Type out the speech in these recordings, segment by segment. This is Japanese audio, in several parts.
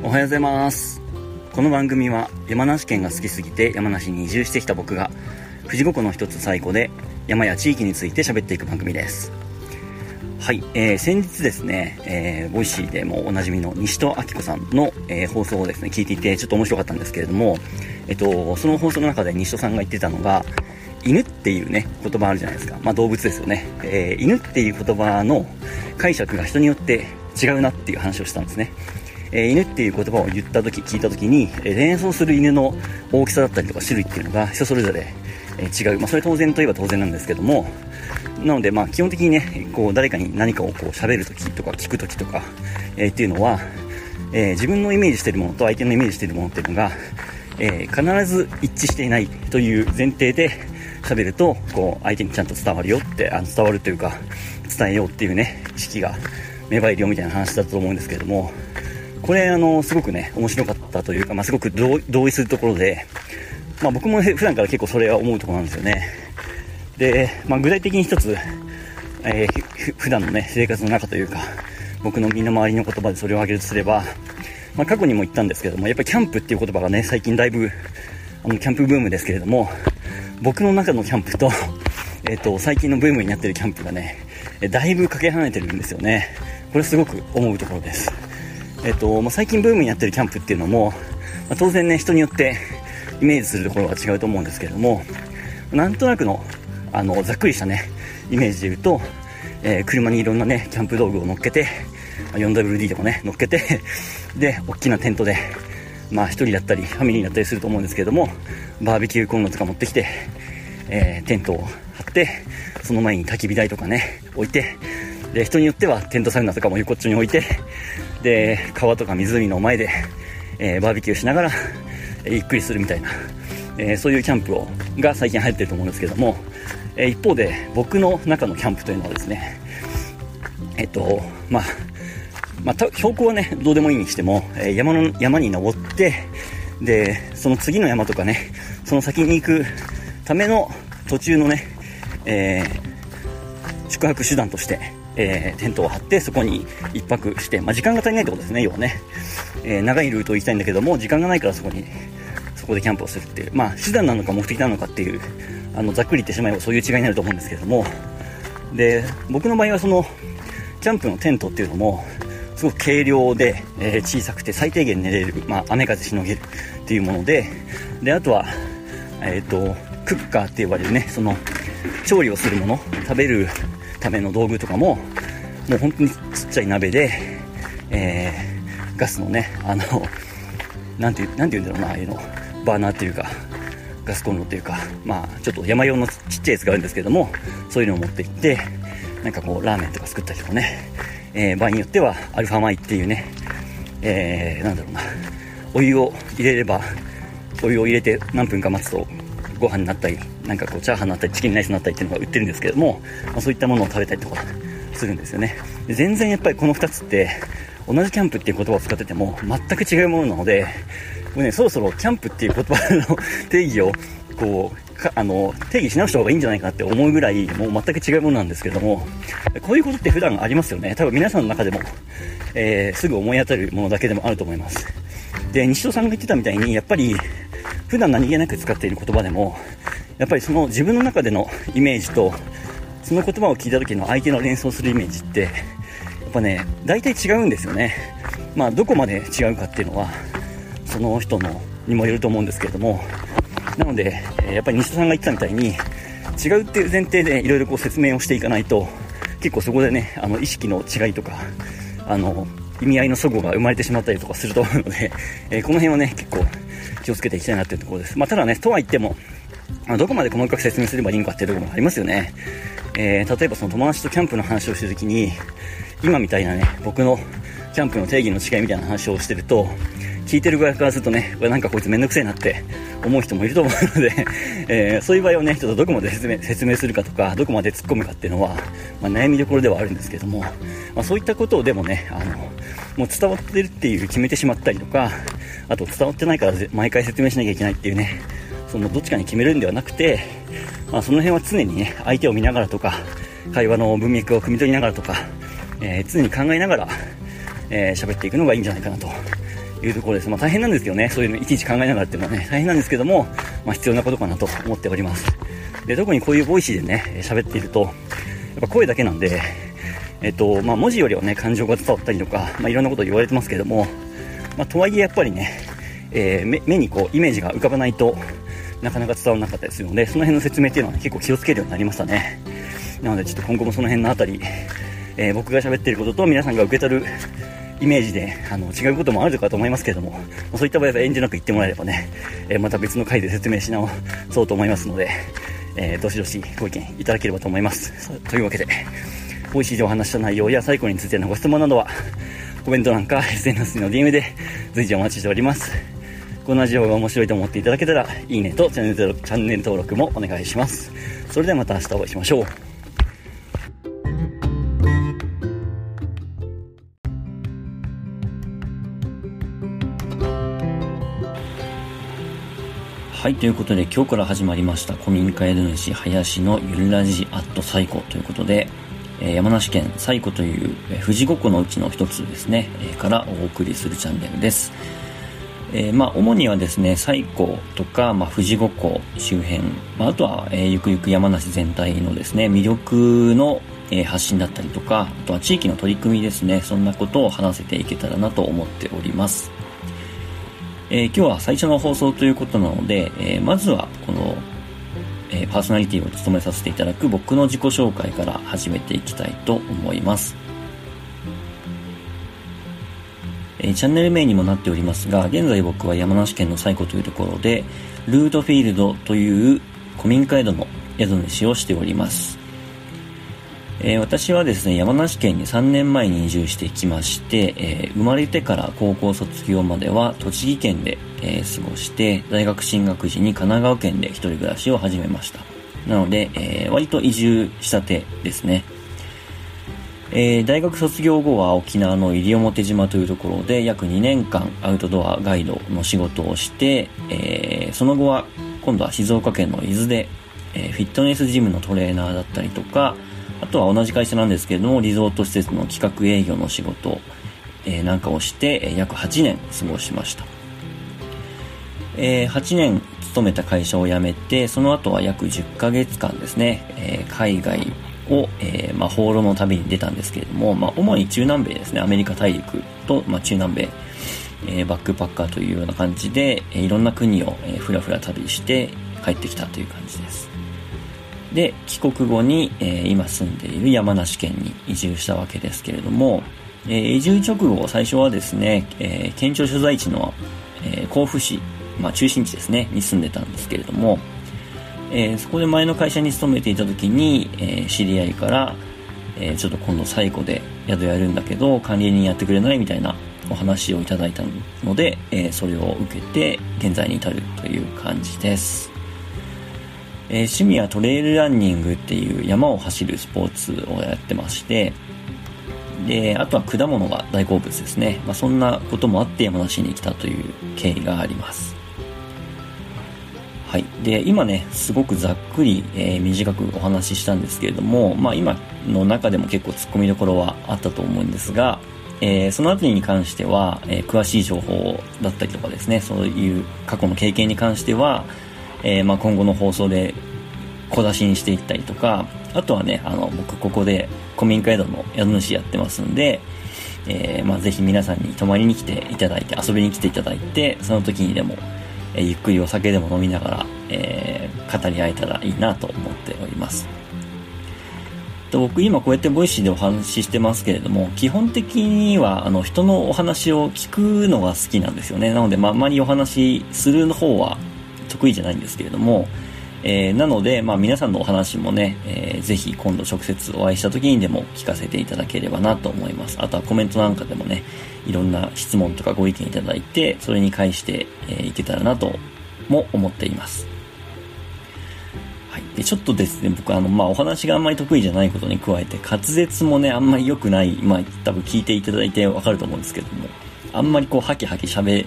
おはようございます。この番組は山梨県が好きすぎて山梨に移住してきた僕が富士五湖の一つ西湖で山や地域について喋っていく番組です。はい、えー、先日ですね、えー、 Voicy でもおなじみの西戸明子さんの、えー、放送をですね聞いていてちょっと面白かったんですけれども、えっと、その放送の中で西戸さんが言ってたのが犬っていうね言葉あるじゃないですか、まあ、動物ですよね、えー、犬っていう言葉の解釈が人によって違うなっていう話をしたんですね。え、犬っていう言葉を言った時聞いた時に、え、連想する犬の大きさだったりとか種類っていうのが人それぞれ、え、違う、まあ、それ当然といえば当然なんですけどもなのでまあ基本的にねこう誰かに何かをこう喋る時とか聞く時とか、え、っていうのは、え自分のイメージしてるものと相手のイメージしてるものっていうのが、え必ず一致していないという前提で喋るとこう相手にちゃんと伝わるよってあの伝わるというか伝えようっていうね意識が芽生えるよみたいな話だと思うんですけれどもこれあのすごくね面白かったというか、まあ、すごく同意するところで、まあ、僕も普段から結構それは思うところなんですよね。で、まあ、具体的に一つ、えー、普段のね生活の中というか僕の身の回りの言葉でそれを挙げるとすれば、まあ、過去にも言ったんですけどもやっぱりキャンプっていう言葉がね最近だいぶあのキャンプブームですけれども僕の中のキャンプと,えーと最近のブームになってるキャンプがねだいぶかけ離れてるんですよね。これすごく思うところです。えっとまあ、最近ブームになってるキャンプっていうのも、まあ、当然ね人によってイメージするところは違うと思うんですけれどもなんとなくのあのざっくりしたねイメージで言うと、えー、車にいろんなねキャンプ道具を乗っけて 4WD とかね乗っけて で大きなテントでまあ1人だったりファミリーだったりすると思うんですけれどもバーベキューコンロとか持ってきて、えー、テントを張ってその前に焚き火台とかね置いてで人によってはテントサウナとかも横っちょに置いてで川とか湖の前で、えー、バーベキューしながら、えー、ゆっくりするみたいな、えー、そういうキャンプをが最近流行ってると思うんですけども、え一方で僕の中のキャンプというのはですねえっとまあまあ、標高はねどうでもいいにしても、え山の山に登ってでその次の山とかねその先に行くための途中のね、え宿泊手段としてえー、テントを張ってそこに1泊して、まあ、時間が足りないってことですね、要はね、えー、長いルートを行きたいんだけども、時間がないからそこに、そこでキャンプをするっていう、まあ、手段なのか目的なのかっていう、あのざっくり言ってしまえばそういう違いになると思うんですけども、で、僕の場合はその、キャンプのテントっていうのも、すごく軽量で、えー、小さくて最低限寝れる、まあ、雨風しのげるっていうもので、で、あとは、えっ、ー、と、クッカーって呼ばれるね、その、調理をするもの、食べるための道具とかも、もう本当にちっちゃい鍋で、えー、ガスのね、あの、なんて、なんて言うんだろうな、ああいうの、バーナーっていうか、ガスコンロっていうか、まあ、ちょっと山用のちっちゃいやつがあるんですけども、そういうのを持って行って、なんかこう、ラーメンとか作ったりとかね、えー、場合によっては、アルファ米っていうね、えー、なんだろうな、お湯を入れれば、お湯を入れて何分か待つとご飯になったり、なんかこうチャーハンになったり、チキンライスになったりっていうのが売ってるんですけども、まあ、そういったものを食べたりとかするんですよね。で全然やっぱりこの2つって、同じキャンプっていう言葉を使ってても全く違うものなので、もうね、そろそろキャンプっていう言葉の定義を、こうか、あの定義し直した方がいいんじゃないかなって思うぐらいもう全く違うものなんですけどもこういうことって普段ありますよね多分皆さんの中でも、えー、すぐ思い当たるものだけでもあると思いますで西戸さんが言ってたみたいにやっぱり普段何気なく使っている言葉でもやっぱりその自分の中でのイメージとその言葉を聞いた時の相手の連想するイメージってやっぱね大体違うんですよね。まあどこまで違うかっていうのはその人のにもよると思うんですけれどもなのでやっぱり西田さんが言ってたみたいに違うっていう前提でいろいろこう説明をしていかないと結構そこでねあの意識の違いとかあの意味合いの齟齬が生まれてしまったりとかすると思うので、えー、この辺はね結構気をつけていきたいなっていうところです。まあ、ただね、とは言っても、ま、どこまで細かく説明すればいいのかっていうところもありますよね。えー、例えばその友達とキャンプの話をしてるときに、今みたいなね、僕のキャンプの定義の違いみたいな話をしてると、聞いてる側からするとね、なんかこいつめんどくせえなって思う人もいると思うので えー、そういう場合はね、ちょっとどこまで説明説明するかとか、どこまで突っ込むかっていうのは、まあ、悩みどころではあるんですけども、まあ、そういったことをでもね、あの、もう伝わってるっていう決めてしまったりとか、あと伝わってないから毎回説明しなきゃいけないっていうね、そのどっちかに決めるんではなくて、まあ、その辺は常にね、相手を見ながらとか、会話の文脈を汲み取りながらとか、えー、常に考えながら、えー、喋っていくのがいいんじゃないかなというところです。まあ大変なんですけどね、そういうのいちいち考えながらっていうのはね、大変なんですけども、まあ必要なことかなと思っております。で、特にこういう Voicy でね、喋っていると、やっぱ声だけなんで、えっと、まあ文字よりはね、感情が伝わったりとか、まあいろんなこと言われてますけども、まあとはいえやっぱりね、えー、目にこうイメージが浮かばないとなかなか伝わらなかったりするのでその辺の説明っていうのは、ね、結構気をつけるようになりましたね。なのでちょっと今後もその辺のあたり、えー、僕が喋っていることと皆さんが受け取るイメージであの違うこともあるかと思いますけれどもそういった場合は遠慮なく言ってもらえればね、えー、また別の回で説明し直そうと思いますので、えー、どしどしご意見いただければと思います。というわけで美味しいお話した内容や最後についてのご質問などは コメント欄か SNS の DM で随時お待ちしております。このラジオが面白いと思っていただけたらいいねとチャンネルチャンネル登録もお願いします。それではまた明日お会いしましょう。はい、ということで今日から始まりました古民家宿主林のゆるラジアットサイコということで、え、山梨県西湖という、え、富士五湖のうちの一つですね、え、からお送りするチャンネルです。えー、まあ、主にはですね、西湖とか、まあ、富士五湖周辺、まあ、あとは、えー、ゆくゆく山梨全体のですね、魅力の、えー、発信だったりとか、あとは地域の取り組みですね、そんなことを話せていけたらなと思っております。え、今日は最初の放送ということなので、え、まずはこの、えー、パーソナリティを務めさせていただく僕の自己紹介から始めていきたいと思います。えチャンネル名にもなっておりますが、現在僕は山梨県の西湖というところで、ルートフィールドという古民家宿の宿主をしております。えー、私はですね、山梨県に3年前に移住してきまして、えー、生まれてから高校卒業までは栃木県で、えー、過ごして、大学進学時に神奈川県で一人暮らしを始めました。なので、え割と移住したてですね。え大学卒業後は沖縄の西表島というところで約2年間アウトドアガイドの仕事をして、えその後は今度は静岡県の伊豆で、えフィットネスジムのトレーナーだったりとか、あとは同じ会社なんですけれども、リゾート施設の企画営業の仕事、えー、なんかをして、え、約8年過ごしました。えー、8年勤めた会社を辞めて、その後は約10ヶ月間ですね、えー、海外を、えー、まあ、放浪の旅に出たんですけれども、まあ、主に中南米ですね、アメリカ大陸と、まあ、中南米、え、バックパッカーというような感じで、え、いろんな国を、え、ふらふら旅して帰ってきたという感じです。で帰国後に、え、今住んでいる山梨県に移住したわけですけれども、え、移住直後最初はですね、え、県庁所在地の、え甲府市、まあ、中心地ですねに住んでたんですけれども、えそこで前の会社に勤めていた時に、え知り合いから、えちょっと今度最後で宿やるんだけど管理人やってくれないみたいなお話をいただいたので、えそれを受けて現在に至るという感じですえ、趣味はトレイルランニングっていう山を走るスポーツをやってまして、で、あとは果物が大好物ですね。まあ、そんなこともあって山梨に来たという経緯があります。はい。で、今ね、すごくざっくり、えー、短くお話ししたんですけれども、まあ今の中でも結構突っ込みどころはあったと思うんですが、えー、その辺りに関しては、えー、詳しい情報だったりとかですね、そういう過去の経験に関しては、え、まあ、今後の放送で小出しにしていったりとか、あとはね、あの、僕ここで古民家宿の宿主やってますんで、え、まあ、ぜひ皆さんに泊まりに来ていただいて、遊びに来ていただいて、その時にでも、えー、ゆっくりお酒でも飲みながら、えー、語り合えたらいいなと思っております。と僕今こうやって Voicy でお話ししてますけれども、基本的にはあの人のお話を聞くのが好きなんですよね。なので、まあ、あまりお話しする方は得意じゃないんですけれども、えー、なので、まあ、皆さんのお話もね、えー、ぜひ今度直接お会いした時にでも聞かせていただければなと思います。あとはコメントなんかでもね、いろんな質問とかご意見いただいて、それに返して、えー、いけたらなとも思っています。はい。で、ちょっとですね、僕あの、まあ、お話があんまり得意じゃないことに加えて、滑舌もね、あんまり良くない、まあ、多分聞いていただいてわかると思うんですけども、あんまりこう、ハキハキ喋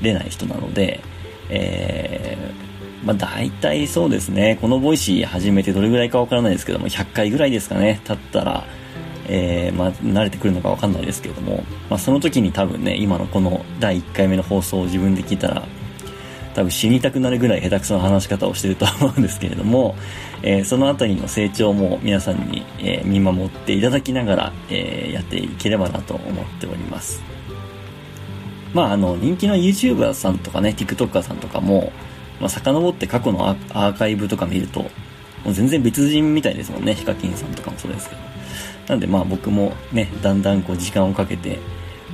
れない人なので、えー、まあ大体そうですね、この Voicy 始めてどれぐらいかわからないですけども、100回ぐらいですかね、経ったら、えー、まあ、慣れてくるのかわかんないですけども、まあ、その時に多分ね、今のこの第1回目の放送を自分で聞いたら、多分死にたくなるぐらい下手くそな話し方をしてると思うんですけれども、えー、そのあたりの成長も皆さんに、えー、見守っていただきながら、えー、やっていければなと思っております。まあ、あの、人気の YouTuber さんとかね、TikToker さんとかも、まあ、遡って過去のアーカイブとか見ると、もう全然別人みたいですもんね、ヒカキンさんとかもそうですけど。なんでまあ僕もね、だんだんこう時間をかけて、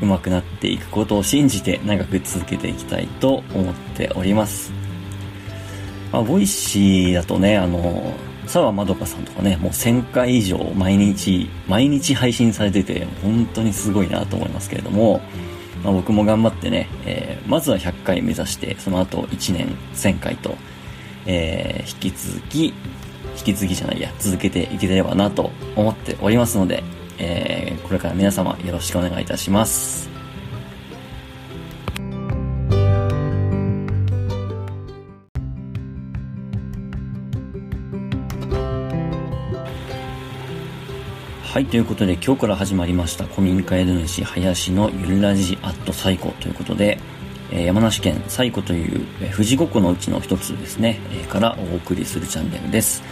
上手くなっていくことを信じて長く続けていきたいと思っております。まあ、 Voicy だとね、あの、沢まどかさんとかね、もう1000回以上毎日、毎日配信されてて、本当にすごいなと思いますけれども、まあ、僕も頑張ってね、えー、まずは100回目指して、その後1年1000回と、えー、引き続き、引き続きじゃないや、続けていければなと思っておりますので、えー、これから皆様よろしくお願いいたします。はい、ということで今日から始まりました古民家宿主林のゆるラジアットサイコということで、えー、山梨県西湖という、えー、富士五湖のうちの一つですね、えー、からお送りするチャンネルです。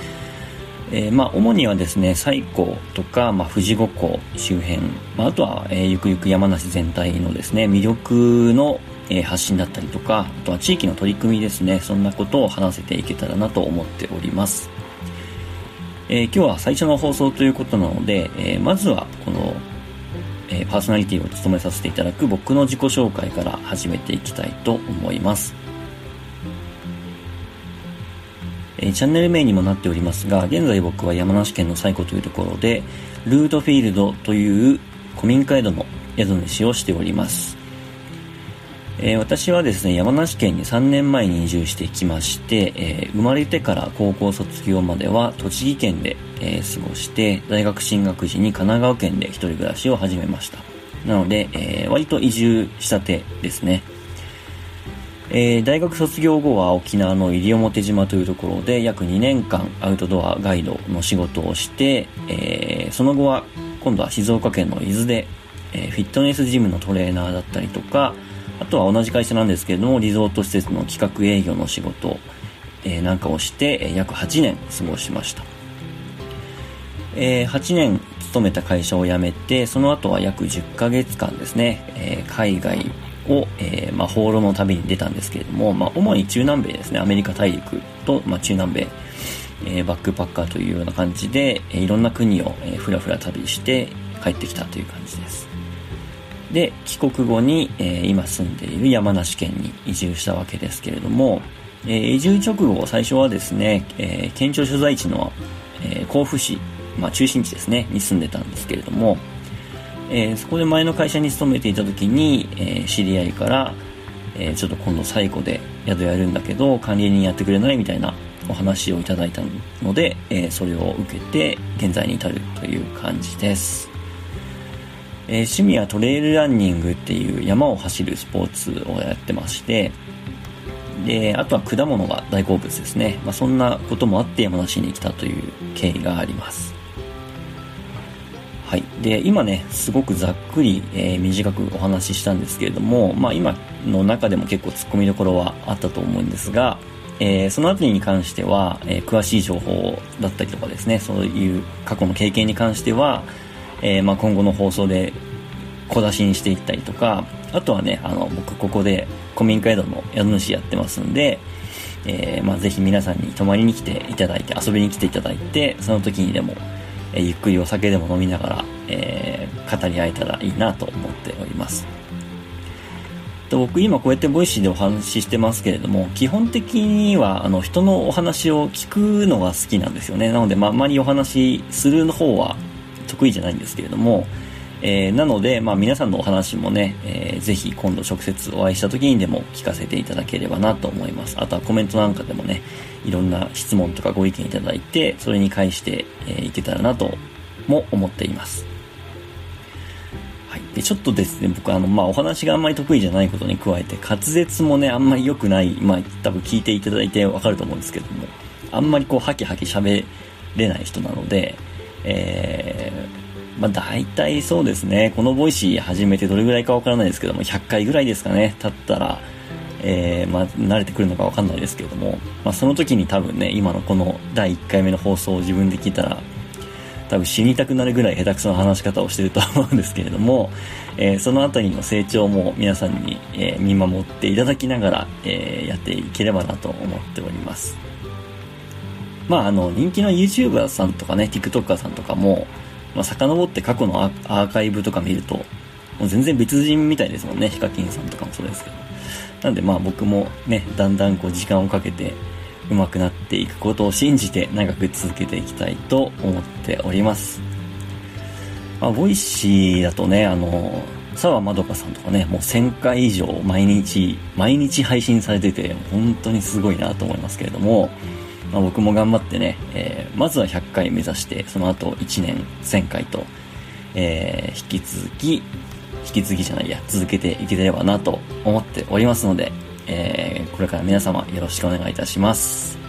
えー、まあ、主にはですね、西湖とか、まあ、富士五湖周辺、まあ、あとは、えー、ゆくゆく山梨全体のですね、魅力の、えー、発信だったりとか、あとは地域の取り組みですね、そんなことを話せていけたらなと思っております。えー、今日は最初の放送ということなので、えー、まずはこの、えー、パーソナリティを務めさせていただく僕の自己紹介から始めていきたいと思います。え、チャンネル名にもなっておりますが、現在僕は山梨県の西湖というところで、ルートフィールドという古民家宿の宿主をしております。えー、私はですね、山梨県に3年前に移住してきまして、えー、生まれてから高校卒業までは栃木県で、えー、過ごして、大学進学時に神奈川県で一人暮らしを始めました。なので、え割と移住したてですね。えー、大学卒業後は沖縄の西表島というところで約2年間アウトドアガイドの仕事をして、えー、その後は今度は静岡県の伊豆で、えー、フィットネスジムのトレーナーだったりとかあとは同じ会社なんですけれどもリゾート施設の企画営業の仕事、えなんかをして、え約8年過ごしました、え8年勤めた会社を辞めてその後は約10ヶ月間ですね、え海外を、え、まあ、放浪の旅に出たんですけれども、まあ、主に中南米ですね、アメリカ大陸と、まあ、中南米、え、バックパッカーというような感じで、え、いろんな国を、えー、ふらふら旅して帰ってきたという感じです。で、帰国後に、えー、今住んでいる山梨県に移住したわけですけれども、えー、移住直後、最初はですね、えー、県庁所在地の、え、甲府市、まあ、中心地ですね、に住んでたんですけれども、え、そこで前の会社に勤めていた時に、え、知り合いから、え、ちょっと今度最後で宿やるんだけど管理人やってくれないみたいなお話をいただいたので、えそれを受けて現在に至るという感じです、え趣味はトレイルランニングっていう山を走るスポーツをやってましてであとは果物が大好物ですね、まあ、そんなこともあって山梨に来たという経緯がありますはい。で、今ね、すごくざっくり、えー、短くお話ししたんですけれども、まあ今の中でも結構突っ込みどころはあったと思うんですが、えー、そのあたりに関しては、えー、詳しい情報だったりとかですね、そういう過去の経験に関しては、えまあ今後の放送で小出しにしていったりとか、あとはね、あの、僕ここで古民家宿の宿主やってますんで、えまあぜひ皆さんに泊まりに来ていただいて、遊びに来ていただいて、その時にでも、えゆっくりお酒でも飲みながら、えー、語り合えたらいいなと思っております。と僕今こうやって Voicy でお話ししてますけれども、基本的にはあの人のお話を聞くのが好きなんですよね。なので、まあ、あまりお話しする方は得意じゃないんですけれども、えー、なので、まあ、皆さんのお話もね、えー、ぜひ今度直接お会いした時にでも聞かせていただければなと思います。あとはコメントなんかでもね、いろんな質問とかご意見いただいて、それに返して、え、いけたらなとも思っています。はい。で、ちょっとですね、僕あの、まあ、お話があんまり得意じゃないことに加えて、滑舌もね、あんまり良くない、まあ、多分聞いていただいてわかると思うんですけども、あんまりこう、ハキハキ喋れない人なので、えー、まあ大体そうですね、この Voicy 始めてどれぐらいかわからないですけども、100回ぐらいですかね、経ったら、えー、まあ慣れてくるのかわかんないですけども、まあその時に多分ね、今のこの第1回目の放送を自分で聞いたら、多分死にたくなるぐらい下手くそな話し方をしてると思うんですけれども、えー、そのあたりの成長も皆さんに、えー、見守っていただきながら、えー、やっていければなと思っております。まあ、あの、人気の YouTuber さんとかね、TikToker さんとかも、まあ、遡って過去のアーカイブとか見ると、もう全然別人みたいですもんね、ヒカキンさんとかもそうですけど。なんでまあ僕もね、だんだんこう時間をかけて上手くなっていくことを信じて長く続けていきたいと思っております。まあ、 Voicy だとね、あの、沢まどかさんとかね、もう1000回以上毎日、毎日配信されてて、本当にすごいなと思いますけれども、まあ、僕も頑張ってね、えー、まずは100回目指して、その後1年1000回と、えー、引き続き、引き続きじゃないや、続けていければなと思っておりますので、えー、これから皆様よろしくお願いいたします。